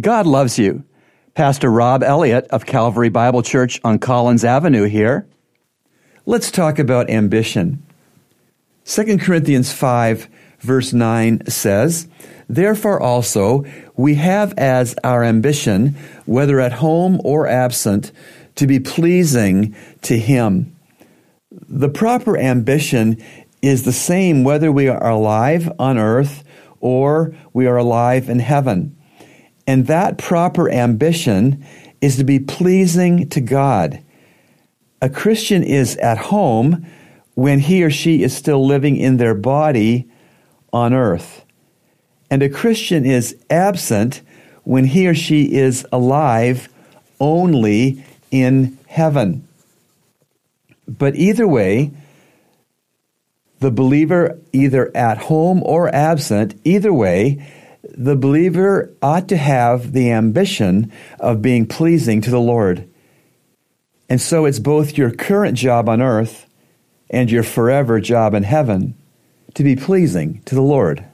God loves you. Pastor Rob Elliott of Calvary Bible Church on Collins Avenue here. Let's talk about ambition. 2 Corinthians 5, verse 9 says, Therefore also we have as our ambition, whether at home or absent, to be pleasing to Him. The proper ambition is the same whether we are alive on earth or we are alive in heaven. And that proper ambition is to be pleasing to God. A Christian is at home when he or she is still living in their body on earth. And a Christian is absent when he or she is alive only in heaven. But either way, the believer, either at home or absent, either way, the believer ought to have the ambition of being pleasing to the Lord. And so it's both your current job on earth and your forever job in heaven to be pleasing to the Lord.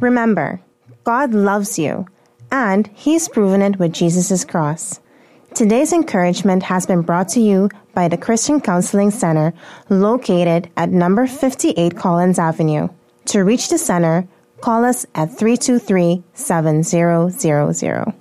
Remember, God loves you, and He's proven it with Jesus' cross. Today's encouragement has been brought to you by the Christian Counseling Center located at number 58 Collins Avenue. To reach the center, call us at 323 7000.